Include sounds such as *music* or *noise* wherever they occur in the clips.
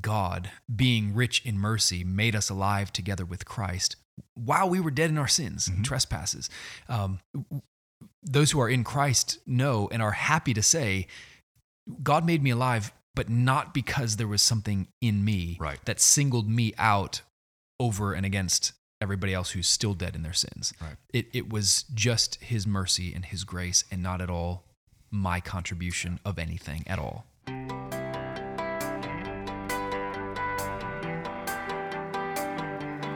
God, being rich in mercy, made us alive together with Christ while we were dead in our sins and trespasses. Um, those who are in Christ know and are happy to say, God made me alive, but not because there was something in me Right. that singled me out over and against everybody else who's still dead in their sins. Right. It, it was just his mercy and his grace and not at all my contribution of anything at all.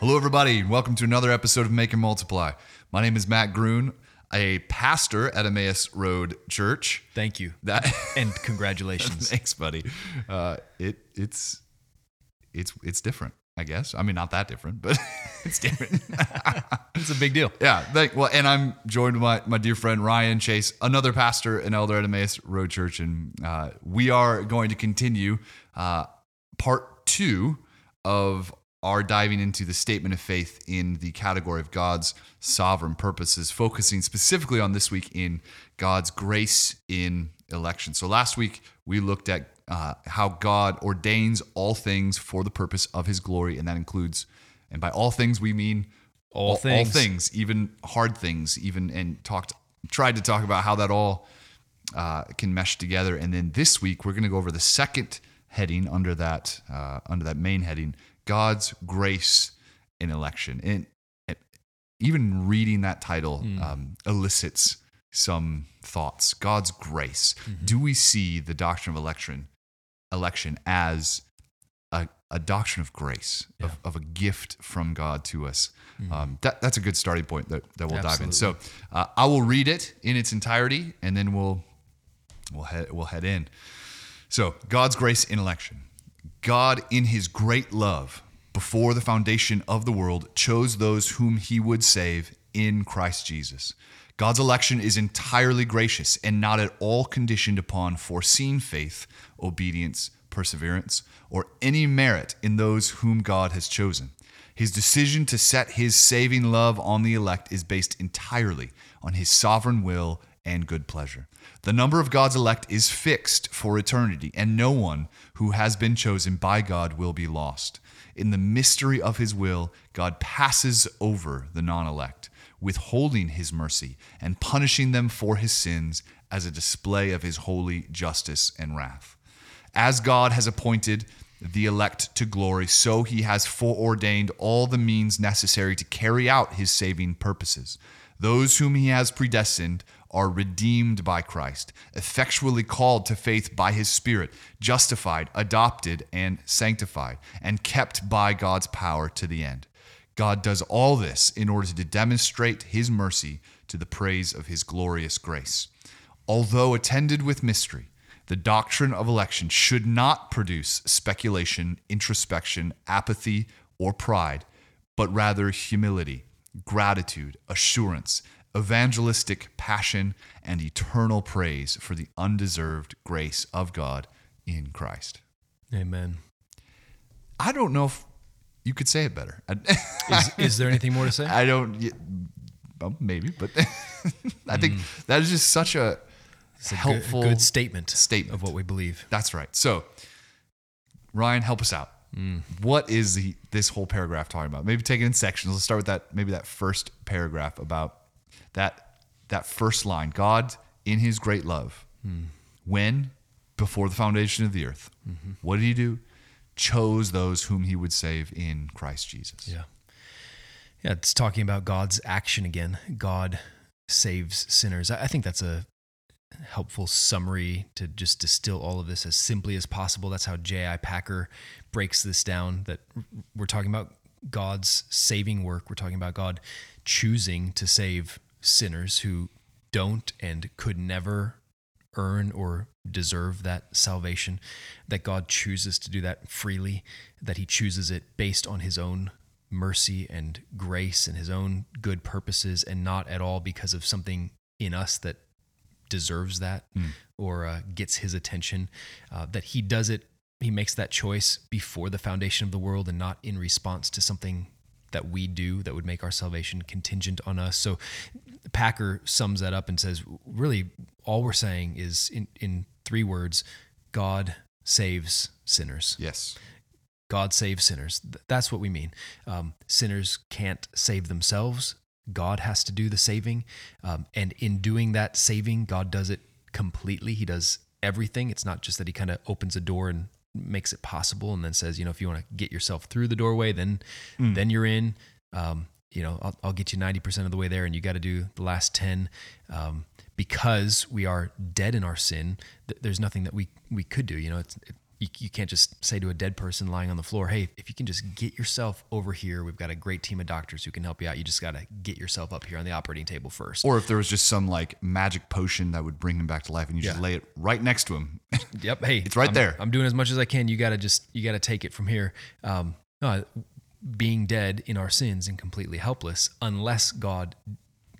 Hello, everybody, and welcome to another episode of Make and Multiply. My name is Matt Groon, a pastor at Emmaus Road Church. Thank you. That *laughs* And congratulations. *laughs* thanks, buddy. Uh, it it's it's it's different, I guess. I mean, not that different, but *laughs* it's different. it's a big deal. yeah. Thank, well, and I'm joined by my dear friend Ryan Chase, another pastor and elder at Emmaus Road Church, and uh, we are going to continue uh, part two of our diving into the statement of faith in the category of God's sovereign purposes, focusing specifically on this week in God's grace in election. So last week we looked at uh, how God ordains all things for the purpose of His glory, and that includes, and by all things we mean All things. all things, even hard things, even and talked tried to talk about how that all uh, can mesh together. And then this week we're going to go over the second heading under that uh, under that main heading, God's grace in election. And, and even reading that title um, elicits some thoughts. God's grace. Do we see the doctrine of election election as a, a doctrine of grace, of, of a gift from God to us. Um, that, that's a good starting point that, that we'll dive in. So uh, I will read it in its entirety, and then we'll we'll head we'll head in. So God's grace in election. God, in His great love, before the foundation of the world, chose those whom He would save in Christ Jesus. God's election is entirely gracious and not at all conditioned upon foreseen faith, obedience, perseverance, or any merit in those whom God has chosen. His decision to set his saving love on the elect is based entirely on his sovereign will and good pleasure. The number of God's elect is fixed for eternity, and no one who has been chosen by God will be lost. In the mystery of his will, God passes over the non elect, withholding his mercy and punishing them for his sins as a display of his holy justice and wrath. As God has appointed the elect to glory, so he has foreordained all the means necessary to carry out his saving purposes. Those whom he has predestined are redeemed by Christ, effectually called to faith by his Spirit, justified, adopted, and sanctified, and kept by God's power to the end. God does all this in order to demonstrate his mercy to the praise of his glorious grace. Although attended with mystery, the doctrine of election should not produce speculation, introspection, apathy, or pride, but rather humility, gratitude, assurance, evangelistic passion, and eternal praise for the undeserved grace of God in Christ. Amen. I don't know if you could say it better. *laughs* Is, is there anything more to say? I don't. Well, maybe, but *laughs* I think mm. that is just such a It's a good- helpful good, statement, statement. of what we believe. That's right. So, Ryan, help us out. Mm. What is the, this whole paragraph talking about? Maybe take it in sections. Let's start with that. Maybe that first paragraph about that that first line. God, in His great love, when before the foundation of the earth, mm-hmm. what did He do? Chose those whom He would save in Christ Jesus. Yeah. Yeah, it's talking about God's action again. God saves sinners. I I think that's a helpful summary to just distill all of this as simply as possible. That's how J.I. Packer breaks this down that we're talking about God's saving work. We're talking about God choosing to save sinners who don't and could never earn or deserve that salvation, that God chooses to do that freely, that He chooses it based on His own mercy and grace and His own good purposes, and not at all because of something in us that deserves that or uh, gets His attention. Uh, that He does it, He makes that choice before the foundation of the world and not in response to something that we do that would make our salvation contingent on us. So Packer sums that up and says, really, all we're saying is in, in three words God saves sinners. Yes. God saves sinners. That's what we mean. Um, sinners can't save themselves. God has to do the saving. Um, and in doing that saving, God does it completely. He does everything. It's not just that He kind of opens a door and makes it possible and then says, you know, if you want to get yourself through the doorway, then then you're in. Um, you know, I'll, I'll get you 90% of the way there and you got to do the last 10. Um, because we are dead in our sin, th- there's nothing that we, we could do. You know, it's, it, you, you can't just say to a dead person lying on the floor, hey, if you can just get yourself over here, we've got a great team of doctors who can help you out. You just got to get yourself up here on the operating table first. Or if there was just some like magic potion that would bring him back to life and you just lay it right next to him. *laughs* Yep. Hey, It's right I'm- there. I'm doing as much as I can. You got to just, you got to take it from here. Um, no, being dead in our sins and completely helpless, unless God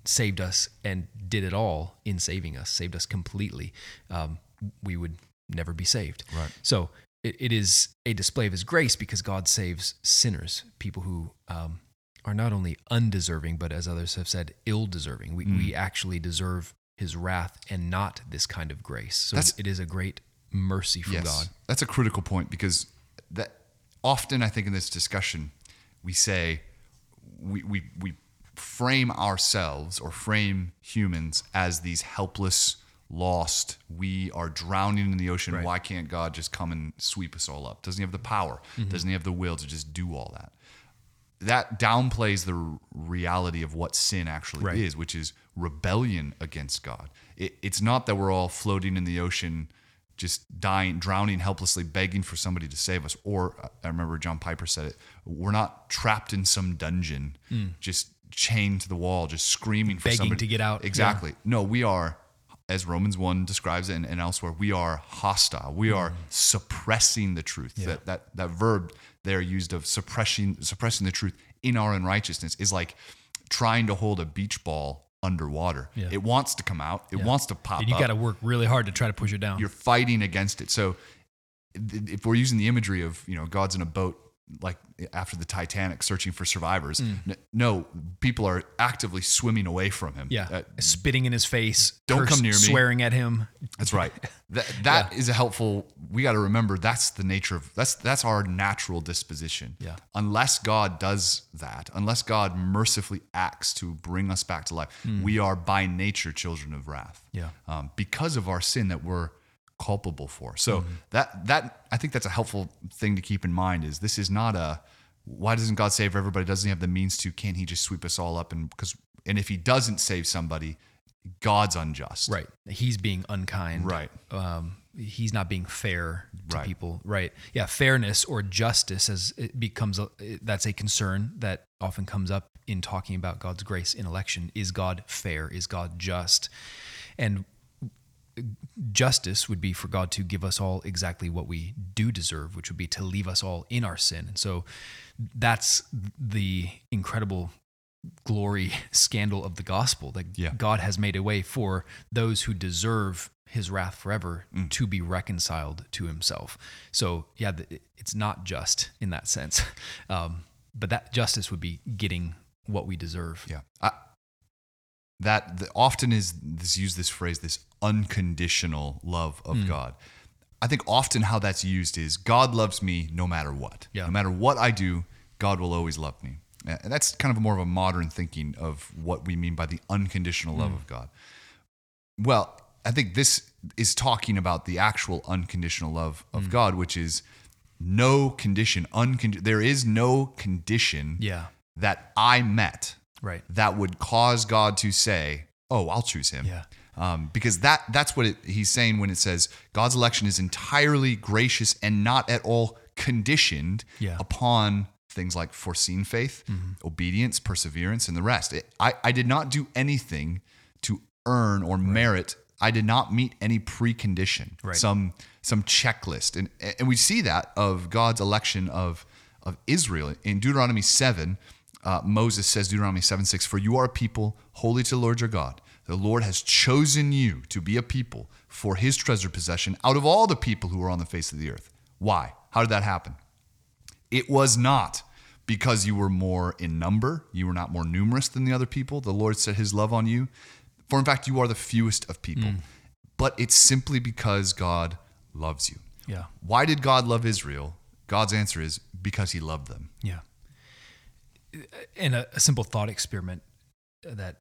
saved us and did it all in saving us, saved us completely, um, we would never be saved. Right. So it, it is a display of His grace because God saves sinners, people who um, are not only undeserving, but as others have said, ill deserving. We, we actually deserve His wrath and not this kind of grace. So That's- it is a great mercy from God. That's a critical point because that often I think in this discussion we say we we we frame ourselves or frame humans as these helpless, lost. We are drowning in the ocean. Right. Why can't God just come and sweep us all up? Doesn't he have the power? Mm-hmm. Doesn't he have the will to just do all that? That downplays the reality of what sin actually Right. is, which is rebellion against God. It, it's not that we're all floating in the ocean, just dying, drowning helplessly, begging for somebody to save us. Or uh, I remember John Piper said it: we're not trapped in some dungeon, just chained to the wall, just screaming for. Begging somebody to get out. Yeah. Exactly. No, we are, as Romans one describes it, and, and elsewhere, we are hostile. We are suppressing the truth. That that that verb there used of suppressing suppressing the truth in our unrighteousness is like trying to hold a beach ball underwater. Yeah. It wants to come out. It wants to pop And you got to work really hard to try to push it down. You're fighting against it. So if we're using the imagery of you know God's in a boat like after the Titanic searching for survivors, n- no, people are actively swimming away from him. Mm. yeah. Uh, Spitting in his face. Don't curse- come near me. Swearing at him. That's right. That that is a helpful. We got to remember that's the nature of that's that's our natural disposition. Yeah. Unless God does that, unless God mercifully acts to bring us back to life, we are by nature children of wrath. Yeah. Um, because of our sin that we're culpable for. So that that I think that's a helpful thing to keep in mind. Is this is not a why doesn't God save everybody? Doesn't He have the means to? Can't He just sweep us all up? And because and if He doesn't save somebody, God's unjust. Right. He's being unkind. Right. Um, he's not being fair to Right. people. Right. Yeah. Fairness or justice as it becomes a, that's a concern that often comes up in talking about God's grace in election. Is God fair? Is God just? And justice would be for God to give us all exactly what we do deserve, which would be to leave us all in our sin. And so that's the incredible glory *laughs* scandal of the gospel that Yeah. God has made a way for those who deserve his wrath forever to be reconciled to himself. So, yeah, it's not just in that sense. *laughs* Um, but that justice would be getting what we deserve. Yeah. I, that the, often is this use this phrase this unconditional love of Hmm. God. I think often how that's used is God loves me no matter what. Yeah. No matter what I do, God will always love me. And that's kind of more of a modern thinking of what we mean by the unconditional love Hmm. of God. Well, I think this is talking about the actual unconditional love of Hmm. God, which is no condition. Uncon- there is no condition Yeah. that I met Right. that would cause God to say, "Oh, I'll choose him." Yeah. Um, because that that's what it, he's saying when it says God's election is entirely gracious and not at all conditioned Yeah. Mm-hmm. upon things like foreseen faith, obedience, perseverance, and the rest. It, I, I did not do anything to earn or merit I did not meet any precondition, Right. some some checklist, and and we see that of God's election of of Israel in Deuteronomy seven. Uh, Moses says Deuteronomy seven six, "For you are a people holy to the Lord your God. The Lord has chosen you to be a people for His treasure possession out of all the people who are on the face of the earth." Why? How did that happen? It was not because you were more in number, you were not more numerous than the other people. The Lord set his love on you. For in fact, you are the fewest of people. Hmm. But it's simply because God loves you. Yeah. Why did God love Israel? God's answer is because he loved them. Yeah. Uh, and a, a simple thought experiment that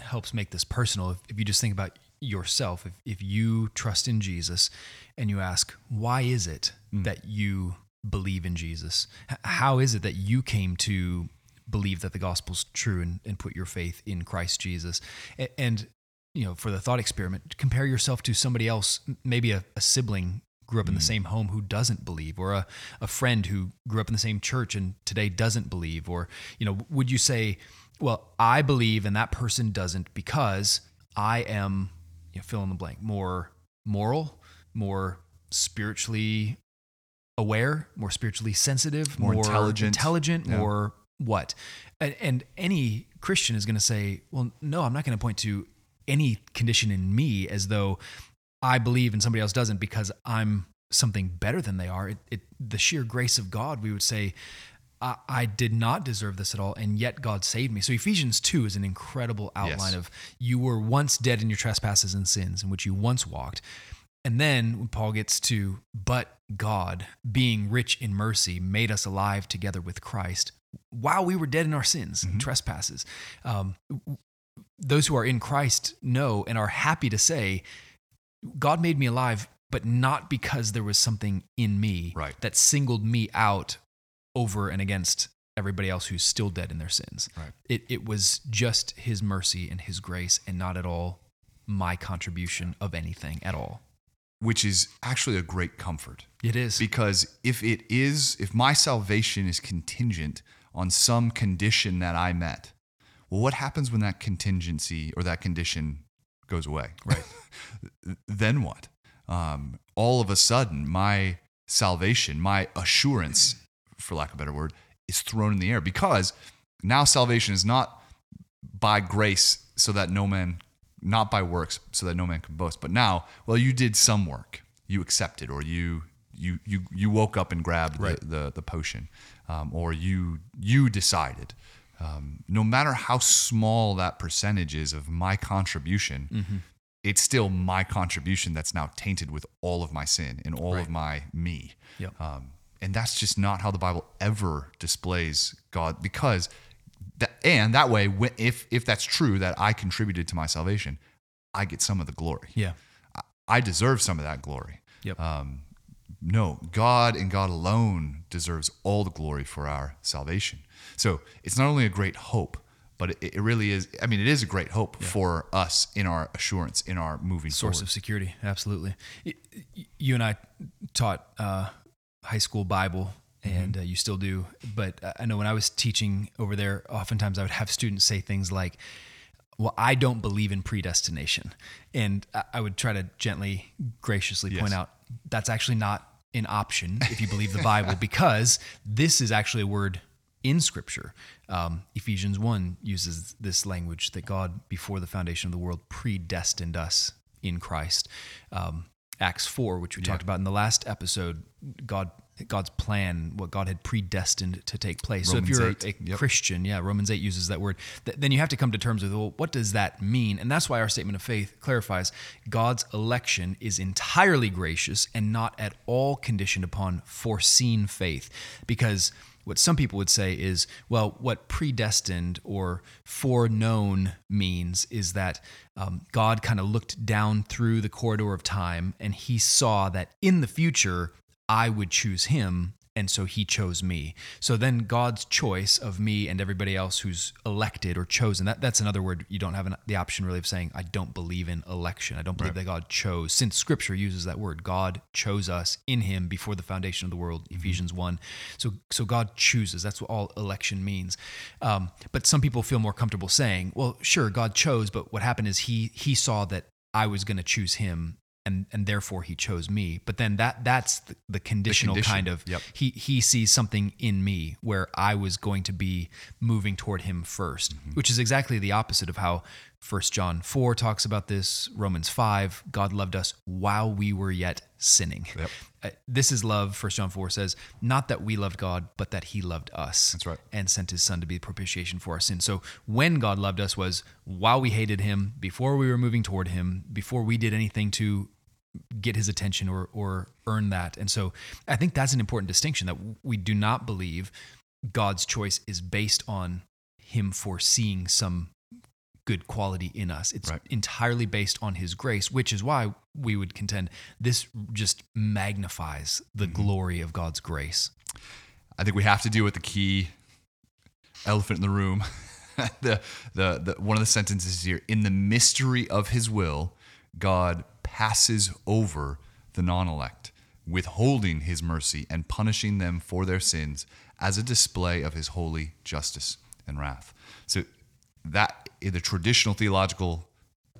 helps make this personal. If, if you just think about yourself, if, if you trust in Jesus and you ask, why is it mm. that you believe in Jesus? How is it that you came to believe that the gospel's true and, and put your faith in Christ Jesus? A- And, you know, for the thought experiment, compare yourself to somebody else, maybe a, a sibling grew up in the mm. same home who doesn't believe or a, a friend who grew up in the same church and today doesn't believe or you know would you say well i believe and that person doesn't because i am you know, fill in the blank more moral more spiritually aware more spiritually sensitive More intelligent. intelligent Yeah. more what and, and any christian is going to say well no i'm not going to point to any condition in me as though I believe and somebody else doesn't because I'm something better than they are. It, it, the sheer grace of God, we would say, I, I did not deserve this at all, and yet God saved me. So Ephesians 2 is an incredible outline Yes. of you were once dead in your trespasses and sins in which you once walked. And then when Paul gets to, but God, being rich in mercy, made us alive together with Christ while we were dead in our sins and trespasses. Um, those who are in Christ know and are happy to say, God made me alive, but not because there was something in me Right. that singled me out over and against everybody else who's still dead in their sins. Right. It, it was just his mercy and his grace and not at all my contribution of anything at all. Which is actually a great comfort. It is. Because if it is, if my salvation is contingent on some condition that I met, well, what happens when that contingency or that condition goes away? Right. *laughs* then what? Um, all of a sudden, my salvation, my assurance, for lack of a better word, is thrown in the air because now salvation is not by grace so that no man, not by works so that no man can boast. But now, well, you did some work, you accepted, or you you you you woke up and grabbed Right. the, the the potion, um, or you you decided. Um, no matter how small that percentage is of my contribution, it's still my contribution that's now tainted with all of my sin and all of my me. Yep. Um, and that's just not how the Bible ever displays God because that, and that way, if, if that's true that I contributed to my salvation, I get some of the glory. yeah. I- I deserve some of that glory. Yep. Um, no, God and God alone deserves all the glory for our salvation. So it's not only a great hope, but it, it really is. I mean, it is a great hope for us in our assurance, in our moving source forward. of security. Absolutely. You and I taught uh, high school Bible, and uh, you still do. But I know when I was teaching over there, oftentimes I would have students say things like, "Well, I don't believe in predestination," and I- would try to gently, graciously point Yes. out that's actually not an option if you believe the Bible, *laughs* because this is actually a word in Scripture. Um, Ephesians 1 uses this language that God, before the foundation of the world, predestined us in Christ. Um, Acts 4, which we talked about in the last episode, God God's plan, what God had predestined to take place. so if you're 8, a yep. Christian, yeah, Romans 8 uses that word, th- then you have to come to terms with, well, what does that mean? And that's why our statement of faith clarifies God's election is entirely gracious and not at all conditioned upon foreseen faith. Because what some people would say is, well, what predestined or foreknown means is that um, God kind of looked down through the corridor of time and he saw that in the future, I would choose him. And so he chose me. So then God's choice of me and everybody else who's elected or chosen, that, that's another word you don't have an, the option really of saying, I don't believe in election. I don't believe that God chose. Since scripture uses that word, God chose us in him before the foundation of the world, Ephesians 1. So, so God chooses. That's what all election means. Um, but some people feel more comfortable saying, well, sure, God chose, but what happened is he, he saw that I was going to choose him and and therefore he chose me. But then that that's the, the conditional condition, kind of yep. he he sees something in me where I was going to be moving toward him 1st Mm-hmm. which is exactly the opposite of how First John 4 talks about this, Romans 5, God loved us while we were yet sinning. Yep. Uh, this is love, First John 4 says, not that we loved God, but that he loved us. That's right. And sent his son to be propitiation for our sin. So when God loved us was while we hated him, before we were moving toward him, before we did anything to get his attention or or earn that. And so I think that's an important distinction that we do not believe God's choice is based on him foreseeing some good quality in us. It's Right. entirely based on his grace, which is why we would contend this just magnifies the mm-hmm. glory of God's grace. I think we have to deal with the key elephant in the room. *laughs* the, the, the, one of the sentences here in the mystery of his will, God passes over the non elect, withholding his mercy and punishing them for their sins as a display of his holy justice and wrath. So, that in the traditional theological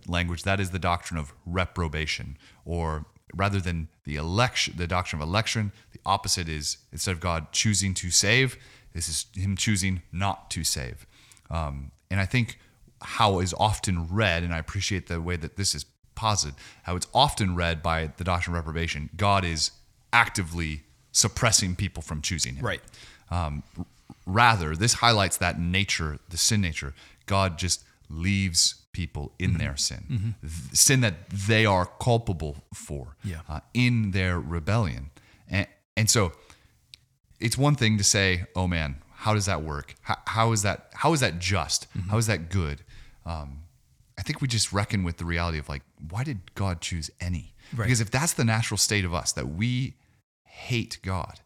language, that is the doctrine of reprobation, or rather than the election, the doctrine of election, the opposite is instead of God choosing to save, this is Him choosing not to save. Um, and I think how is often read, and I appreciate the way that this is posited, how it's often read by the doctrine of reprobation, God is actively suppressing people from choosing Him. Right. Um, rather, this highlights that nature, the sin nature. God just leaves people in their sin, Th- sin that they are culpable for Yeah. uh, in their rebellion. And, and so it's one thing to say, oh man, how does that work? How, how is that, how is that just? How is that good? Um, I think we just reckon with the reality of like, why did God choose any? Right. Because if that's the natural state of us, that we hate God,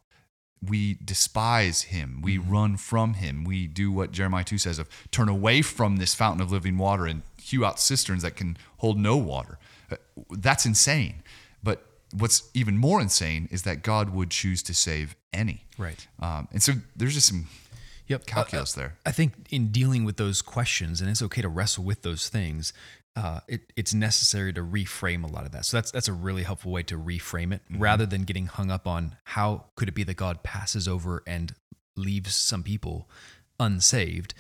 we despise him, we run from him, we do what Jeremiah 2 says of turn away from this fountain of living water and hew out cisterns that can hold no water. Uh, That's insane. But what's even more insane is that God would choose to save any. Right. Um, and so there's just some Yep. calculus there. I think in dealing with those questions, and it's okay to wrestle with those things, uh, it, it's necessary to reframe a lot of that. So that's that's a really helpful way to reframe it, rather than getting hung up on how could it be that God passes over and leaves some people unsaved.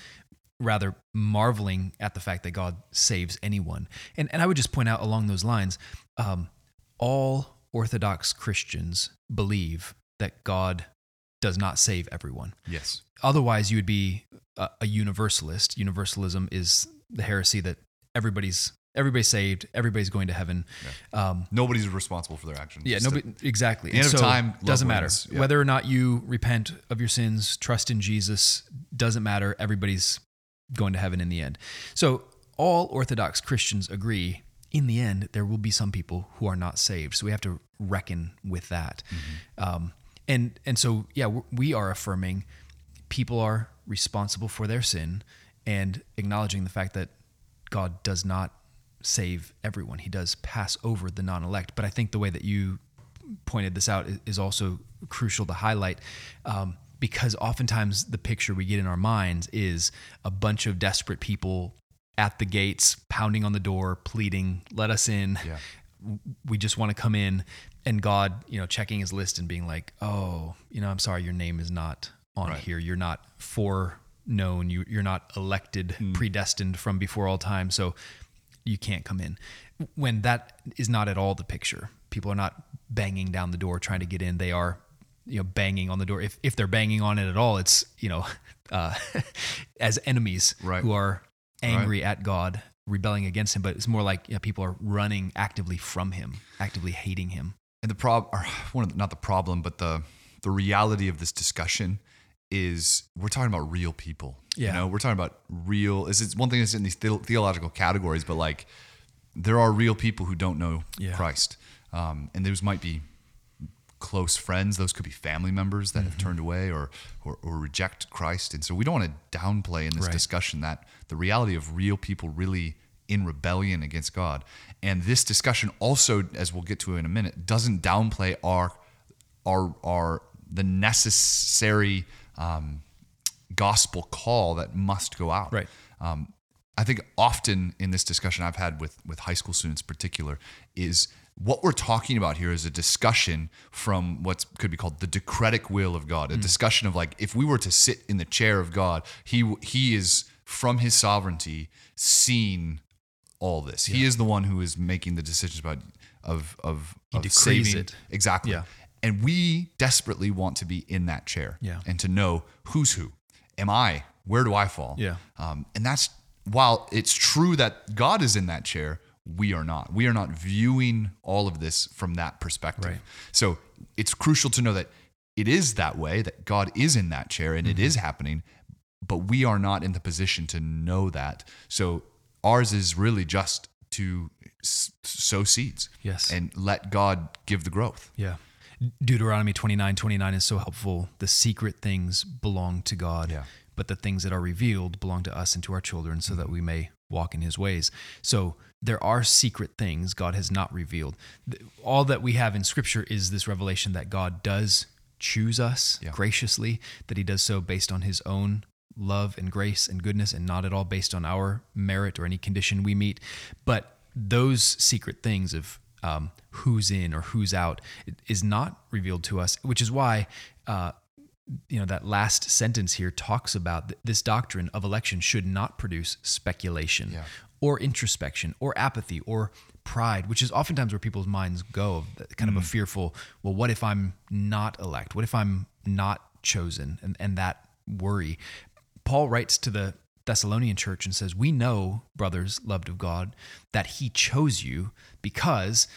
Rather, marveling at the fact that God saves anyone. And and I would just point out along those lines, um, all Orthodox Christians believe that God does not save everyone Yes. otherwise you would be a, a universalist universalism is the heresy that everybody's everybody's saved everybody's going to heaven um, Nobody's responsible for their actions. yeah nobody exactly the end And of time, doesn't matter. Yeah. whether or not you repent of your sins trust in jesus doesn't matter everybody's going to heaven in the end so all orthodox christians agree in the end there will be some people who are not saved so we have to reckon with that Mm-hmm. um, and and so yeah we are affirming people are responsible for their sin and acknowledging the fact that god does not save everyone. He does pass over the non-elect. But i think the way that you pointed this out is- also crucial to highlight um, because oftentimes the picture we get in our minds is a bunch of desperate people at the gates pounding on the door pleading let us in. Yeah. *laughs* we just want to come in. And god you know checking his list and being like oh you know i'm sorry your name is not on Right. here. You're not foreknown you, you're not elected predestined from before all time. So you can't come in. When that is not at all the picture people are not banging down the door trying to get in. They are you know banging on the door. If, if they're banging on it at all it's you know *laughs* uh, *laughs* as enemies Right. who are angry at god rebelling against him. But it's more like you know, people are running actively from him actively hating him. And the problem, or *sighs* one of the, not the problem, but the the reality of this discussion is we're talking about real people. Yeah. You know, we're talking about real. Is it's one thing that's in these the- theological categories, but like there are real people who don't know Yeah. Christ, um, and those might be close friends. Those could be family members that have Mm-hmm. turned away or, or or reject Christ. And so we don't want to downplay in this Right. discussion that the reality of real people really in rebellion against God. And this discussion also, as we'll get to in a minute, doesn't downplay our our our the necessary um, gospel call that must go out. Right. Um, I think often in this discussion I've had with with high school students in particular is what we're talking about here is a discussion from what could be called the decretive will of God, a discussion of like if we were to sit in the chair of God, he he is from his sovereignty seen all this. He is the one who is making the decisions about of of, of saving it. exactly. Yeah. And we desperately want to be in that chair Yeah. and to know who's who. Am I? Where do I fall? Yeah. Um, and that's while it's true that God is in that chair, we are not. We are not viewing all of this from that perspective. Right. So it's crucial to know that it is that way, that God is in that chair and it Mm-hmm. is happening, but we are not in the position to know that. So ours is really just to s- sow seeds. Yes. And let God give the growth. Yeah. Deuteronomy 29 29 is so helpful. The secret things belong to God, Yeah. but the things that are revealed belong to us and to our children so that we may walk in his ways. So there are secret things God has not revealed. All that we have in scripture is this revelation that God does choose us Yeah. graciously, that he does so based on his own love and grace and goodness and not at all based on our merit or any condition we meet. But those secret things of um, who's in or who's out is not revealed to us, which is why uh, you know that last sentence here talks about th- this doctrine of election should not produce speculation Yeah. or introspection or apathy or pride, which is oftentimes where people's minds go, kind of a fearful, well, what if I'm not elect? What if I'm not chosen? And, and that worry. Paul writes to the Thessalonian church and says, We know, brothers, loved of God, that he chose you because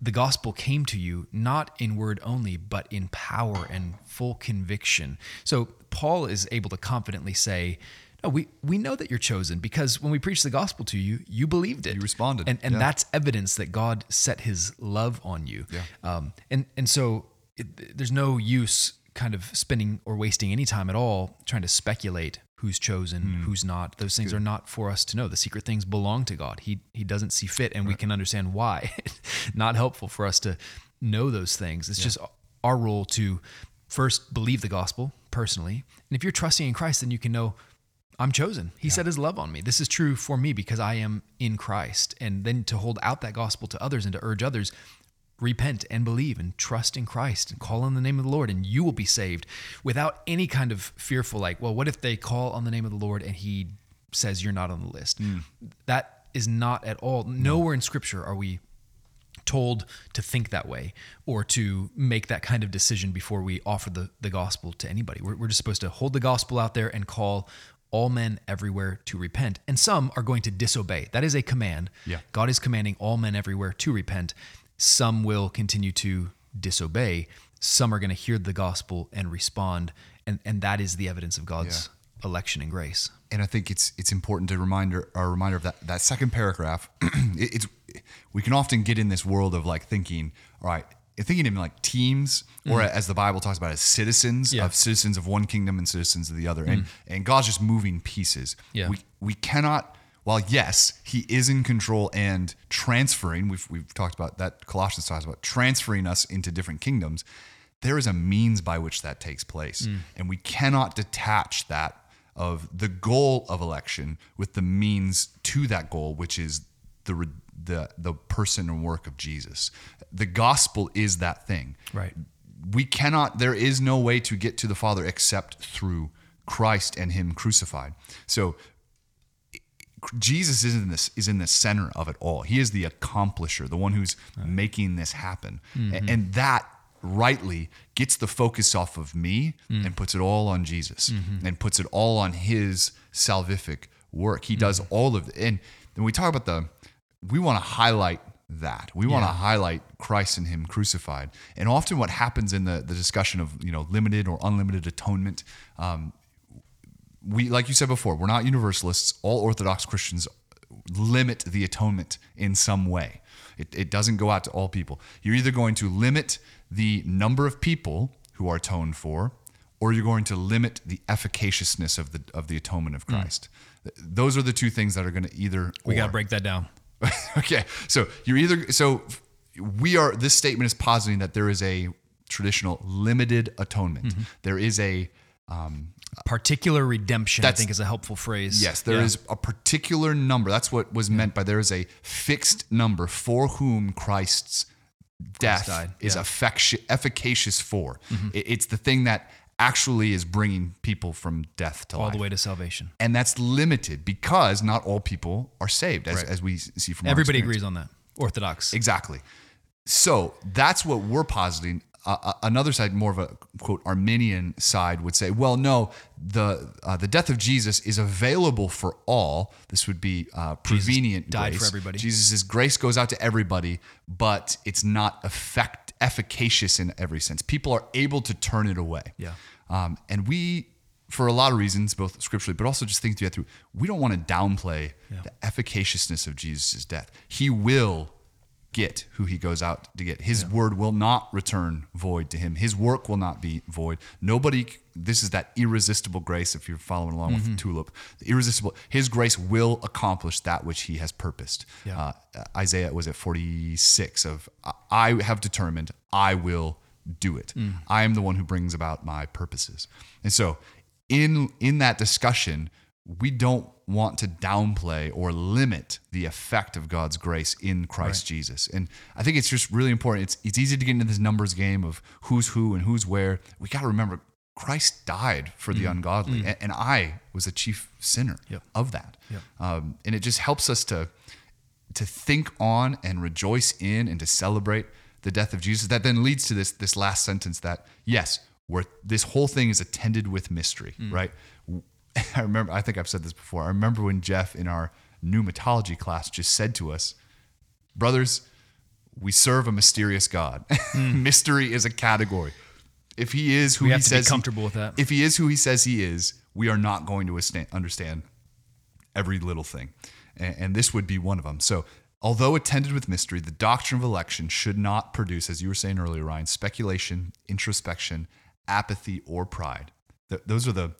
the gospel came to you not in word only, but in power and full conviction. So Paul is able to confidently say, no, we, we know that you're chosen because when we preached the gospel to you, you believed it. You responded. And, and Yeah. that's evidence that God set his love on you. Yeah. Um, and, and so it, there's no use kind of spending or wasting any time at all trying to speculate who's chosen, Hmm. who's not. Those things are not for us to know. The secret things belong to God. He he doesn't see fit, and we can understand why. *laughs* not helpful for us to know those things. It's just our role to first believe the gospel personally, and if you're trusting in Christ, then you can know. I'm chosen. He set his love on me. This is true for me because I am in Christ. And then to hold out that gospel to others and to urge others, repent and believe and trust in Christ and call on the name of the Lord and you will be saved without any kind of fearful like, well, what if they call on the name of the Lord and he says you're not on the list? Mm. That is not at all nowhere in scripture are we told to think that way or to make that kind of decision before we offer the, the gospel to anybody. We're, we're just supposed to hold the gospel out there and call all men everywhere to repent. And some are going to disobey. That is a command. Yeah. God is commanding all men everywhere to repent. Some will continue to disobey. Some are going to hear the gospel and respond. And, and that is the evidence of God's election and grace. and I think it's it's important to reminder a reminder of that that second paragraph. *clears throat* it, it's we can often get in this world of like thinking, all right, thinking in like teams, or mm. as the Bible talks about, as citizens Yeah. of citizens of one kingdom and citizens of the other, mm. and and God's just moving pieces. Yeah. We we cannot. While yes, He is in control and transferring, we've we've talked about that. Colossians talks about transferring us into different kingdoms. There is a means by which that takes place, mm. and we cannot detach that of the goal of election with the means to that goal, which is the the the person and work of Jesus. The gospel is that thing. Right. We cannot. There is no way to get to the Father except through Christ and Him crucified. So Jesus is in this is in the center of it all. He is the accomplisher, the one who's making this happen, A- mm-hmm. and that rightly gets the focus off of me mm. and puts it all on Jesus mm-hmm. and puts it all on His salvific work. He does mm. all of it, and then we talk about the. We want to highlight that. We want to highlight Christ and Him crucified, and often what happens in the the discussion of you know limited or unlimited atonement. Um, we like you said before we're not universalists. All orthodox christians limit the atonement in some way. It, it doesn't go out to all people. You're either going to limit the number of people who are atoned for or you're going to limit the efficaciousness of the of the atonement of christ. Th- those are the two things that are going to either We got to break that down. *laughs* okay so you're either so we are this statement is positing that there is a traditional limited atonement. Mm-hmm. There is a um, Particular redemption, I think, is a helpful phrase. Yes, there is Yeah. a particular number. That's what was meant by there is a fixed number for whom Christ's death died, is yeah. efficacious for. Mm-hmm. It- It's the thing that actually is bringing people from death to life. all life. the way to salvation. And that's limited because not all people are saved, as, as we see from Everybody agrees on that. Orthodox. Exactly. So that's what we're positing. Uh, another side, more of a quote Arminian side, would say, well, no, the uh, the death of Jesus is available for all. This would be uh, prevenient died grace. for everybody. Jesus' grace goes out to everybody, but it's not effect efficacious in every sense. People are able to turn it away. Yeah. Um, and we, for a lot of reasons, both scripturally, but also just thinking through, we don't want to downplay the efficaciousness of Jesus' death. He will get who he goes out to get. His word will not return void to him. His work will not be void. Nobody, this is that irresistible grace, if you're following along Mm-hmm. with Tulip, the irresistible, his grace will accomplish that which he has purposed. Yeah. Uh, Isaiah was at 46 of, I have determined, I will do it. Mm. I am the one who brings about my purposes. And so in in that discussion, we don't want to downplay or limit the effect of God's grace in Christ Jesus. And I think it's just really important. It's it's easy to get into this numbers game of who's who and who's where. We got to remember Christ died for the mm. ungodly, mm. and, and I was a chief sinner Yep. of that. Yep. Um, and it just helps us to to think on and rejoice in and to celebrate the death of Jesus. That then leads to this this last sentence that yes, where this whole thing is attended with mystery, mm. right? *laughs* I remember I think I've said this before. I remember when Jeff in our pneumatology class just said to us, "Brothers, we serve a mysterious God. *laughs* Hmm. Mystery is a category. If he is who We he says he- comfortable with that. If he is who he says he is, we are not going to understand every little thing. And, and this would be one of them. So, although attended with mystery, the doctrine of election should not produce, as you were saying earlier, Ryan, speculation, introspection, apathy, or pride. Th- those are the,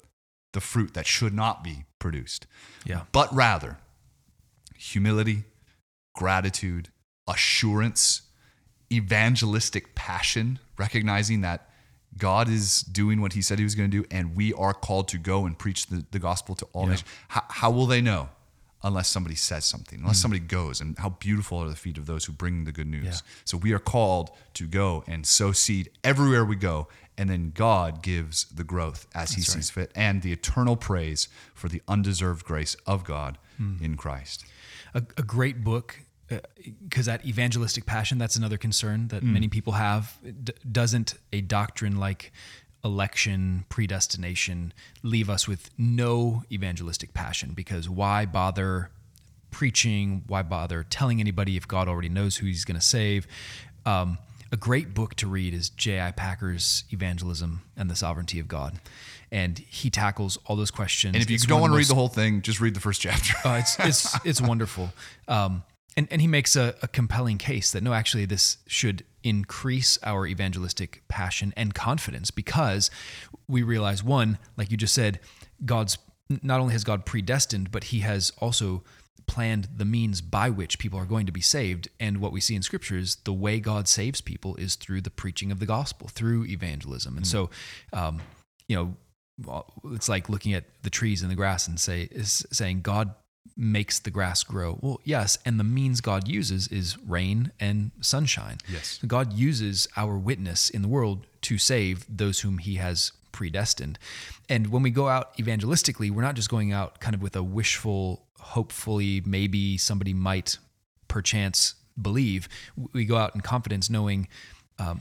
the fruit that should not be produced. Yeah. But rather, humility, gratitude, assurance, evangelistic passion, recognizing that God is doing what he said he was going to do, and we are called to go and preach the, the gospel to all nations. How, how will they know? Unless somebody says something, unless hmm. somebody goes, and how beautiful are the feet of those who bring the good news. Yeah. So we are called to go and sow seed everywhere we go, and then God gives the growth as He sees fit, and the eternal praise for the undeserved grace of God hmm. in Christ. a, a great book uh, because that evangelistic passion that's another concern that hmm. many people have. D- doesn't a doctrine like election predestination leave us with no evangelistic passion? Because why bother preaching? Why bother telling anybody if god already knows who he's going to save? Um, a great book to read is j.i packer's evangelism and the sovereignty of god and he tackles all those questions And if you It's don't want to read the whole thing, just read the first chapter. uh, *laughs* it's it's it's wonderful. Um, and and he makes a, a compelling case that no, actually, this should increase our evangelistic passion and confidence because we realize one, like you just said, God's not only has God predestined, but He has also planned the means by which people are going to be saved. And what we see in Scripture is the way God saves people is through the preaching of the gospel, through evangelism. And so, um, you know, it's like looking at the trees and the grass and say is saying God makes the grass grow. Well, yes, and the means God uses is rain and sunshine. Yes. God uses our witness in the world to save those whom he has predestined. And when we go out evangelistically, we're not just going out kind of with a wishful, hopefully maybe somebody might perchance believe. We go out in confidence knowing um,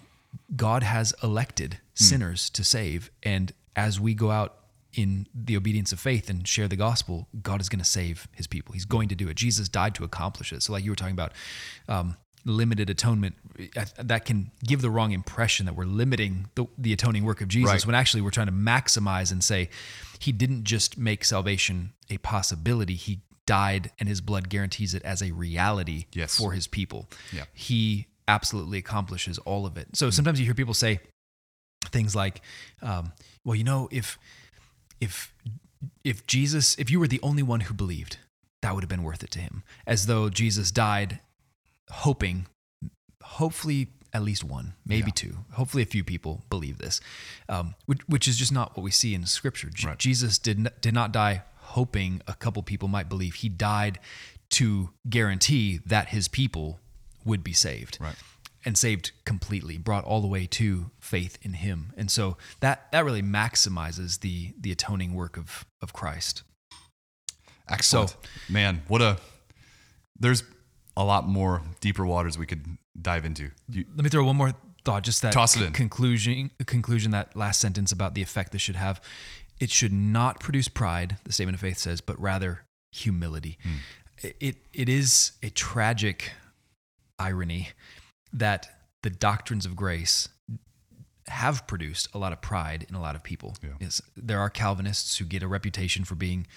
God has elected sinners to save. And as we go out in the obedience of faith and share the gospel, God is going to save his people. He's going to do it. Jesus died to accomplish it. So, like you were talking about, um, limited atonement, that can give the wrong impression that we're limiting the, the atoning work of Jesus Right. when actually we're trying to maximize and say, he didn't just make salvation a possibility, he died and his blood guarantees it as a reality Yes. for his people. Yeah. He absolutely accomplishes all of it. So sometimes you hear people say things like, um, well, you know, if if if Jesus, if you were the only one who believed, that would have been worth it to him. As though Jesus died hoping, hopefully at least one, maybe Yeah. two. Hopefully, a few people believe this, um, which, which is just not what we see in Scripture. Right. Jesus did not, did not die hoping a couple people might believe. He died to guarantee that his people would be saved. Right. And saved completely, brought all the way to faith in Him, and so that that really maximizes the the atoning work of of Christ. Excellent. Man, what a there's a lot more deeper waters we could dive into. You, Let me throw one more thought. Just that Toss it in. conclusion. Conclusion. That last sentence about the effect this should have. It should not produce pride. The statement of faith says, but rather humility. Hmm. It, it it is a tragic irony that the doctrines of grace have produced a lot of pride in a lot of people. Yeah. Yes, there are Calvinists who get a reputation for being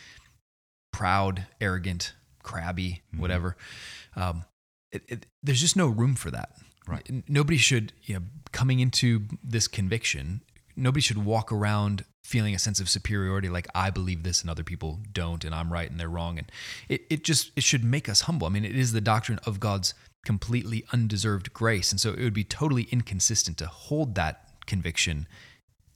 proud, arrogant, crabby, Mm-hmm. whatever. Um, it, it, there's just no room for that. Right. Nobody should, you know, coming into this conviction, nobody should walk around feeling a sense of superiority, like I believe this and other people don't, and I'm right and they're wrong. And it, it just it should make us humble. I mean, it is the doctrine of God's completely undeserved grace, and so it would be totally inconsistent to hold that conviction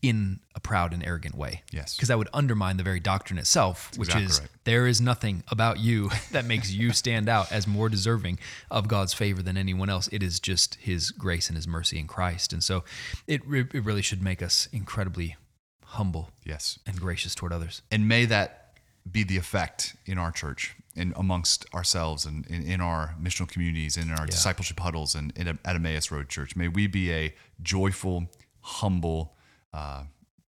in a proud and arrogant way. Yes. Because that would undermine the very doctrine itself, which exactly is right. there is nothing about you *laughs* that makes you stand out as more deserving of God's favor than anyone else. It is just His grace and His mercy in Christ. And so it, it really should make us incredibly humble yes. and gracious toward others. And may that be the effect in our church and amongst ourselves and in, in our missional communities and in our discipleship huddles and in, at Emmaus Road Church. May we be a joyful, humble, uh,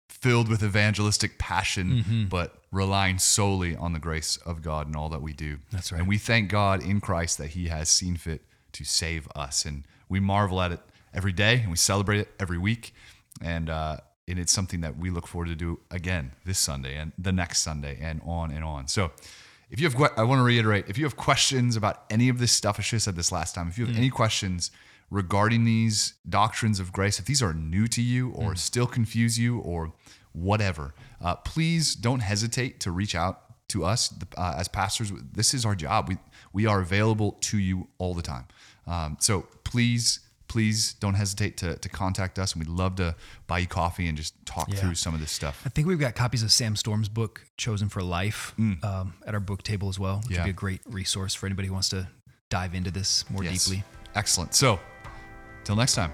filled with evangelistic passion, Mm-hmm. but relying solely on the grace of God in all that we do. That's right. And we thank God in Christ that He has seen fit to save us. And we marvel at it every day and we celebrate it every week. And, uh, and it's something that we look forward to do again this Sunday and the next Sunday and on and on. So if you have, I want to reiterate, if you have questions about any of this stuff, I should have said this last time. If you have any questions regarding these doctrines of grace, if these are new to you or still confuse you or whatever, uh, please don't hesitate to reach out to us uh, as pastors. This is our job. We we are available to you all the time. Um, so please, please don't hesitate to, to contact us, and we'd love to buy you coffee and just talk Yeah. through some of this stuff. I think we've got copies of Sam Storms' book, Chosen for Life, um, at our book table as well, which Mm. Yeah. would be a great resource for anybody who wants to dive into this more Yes. deeply. Excellent. So, till next time.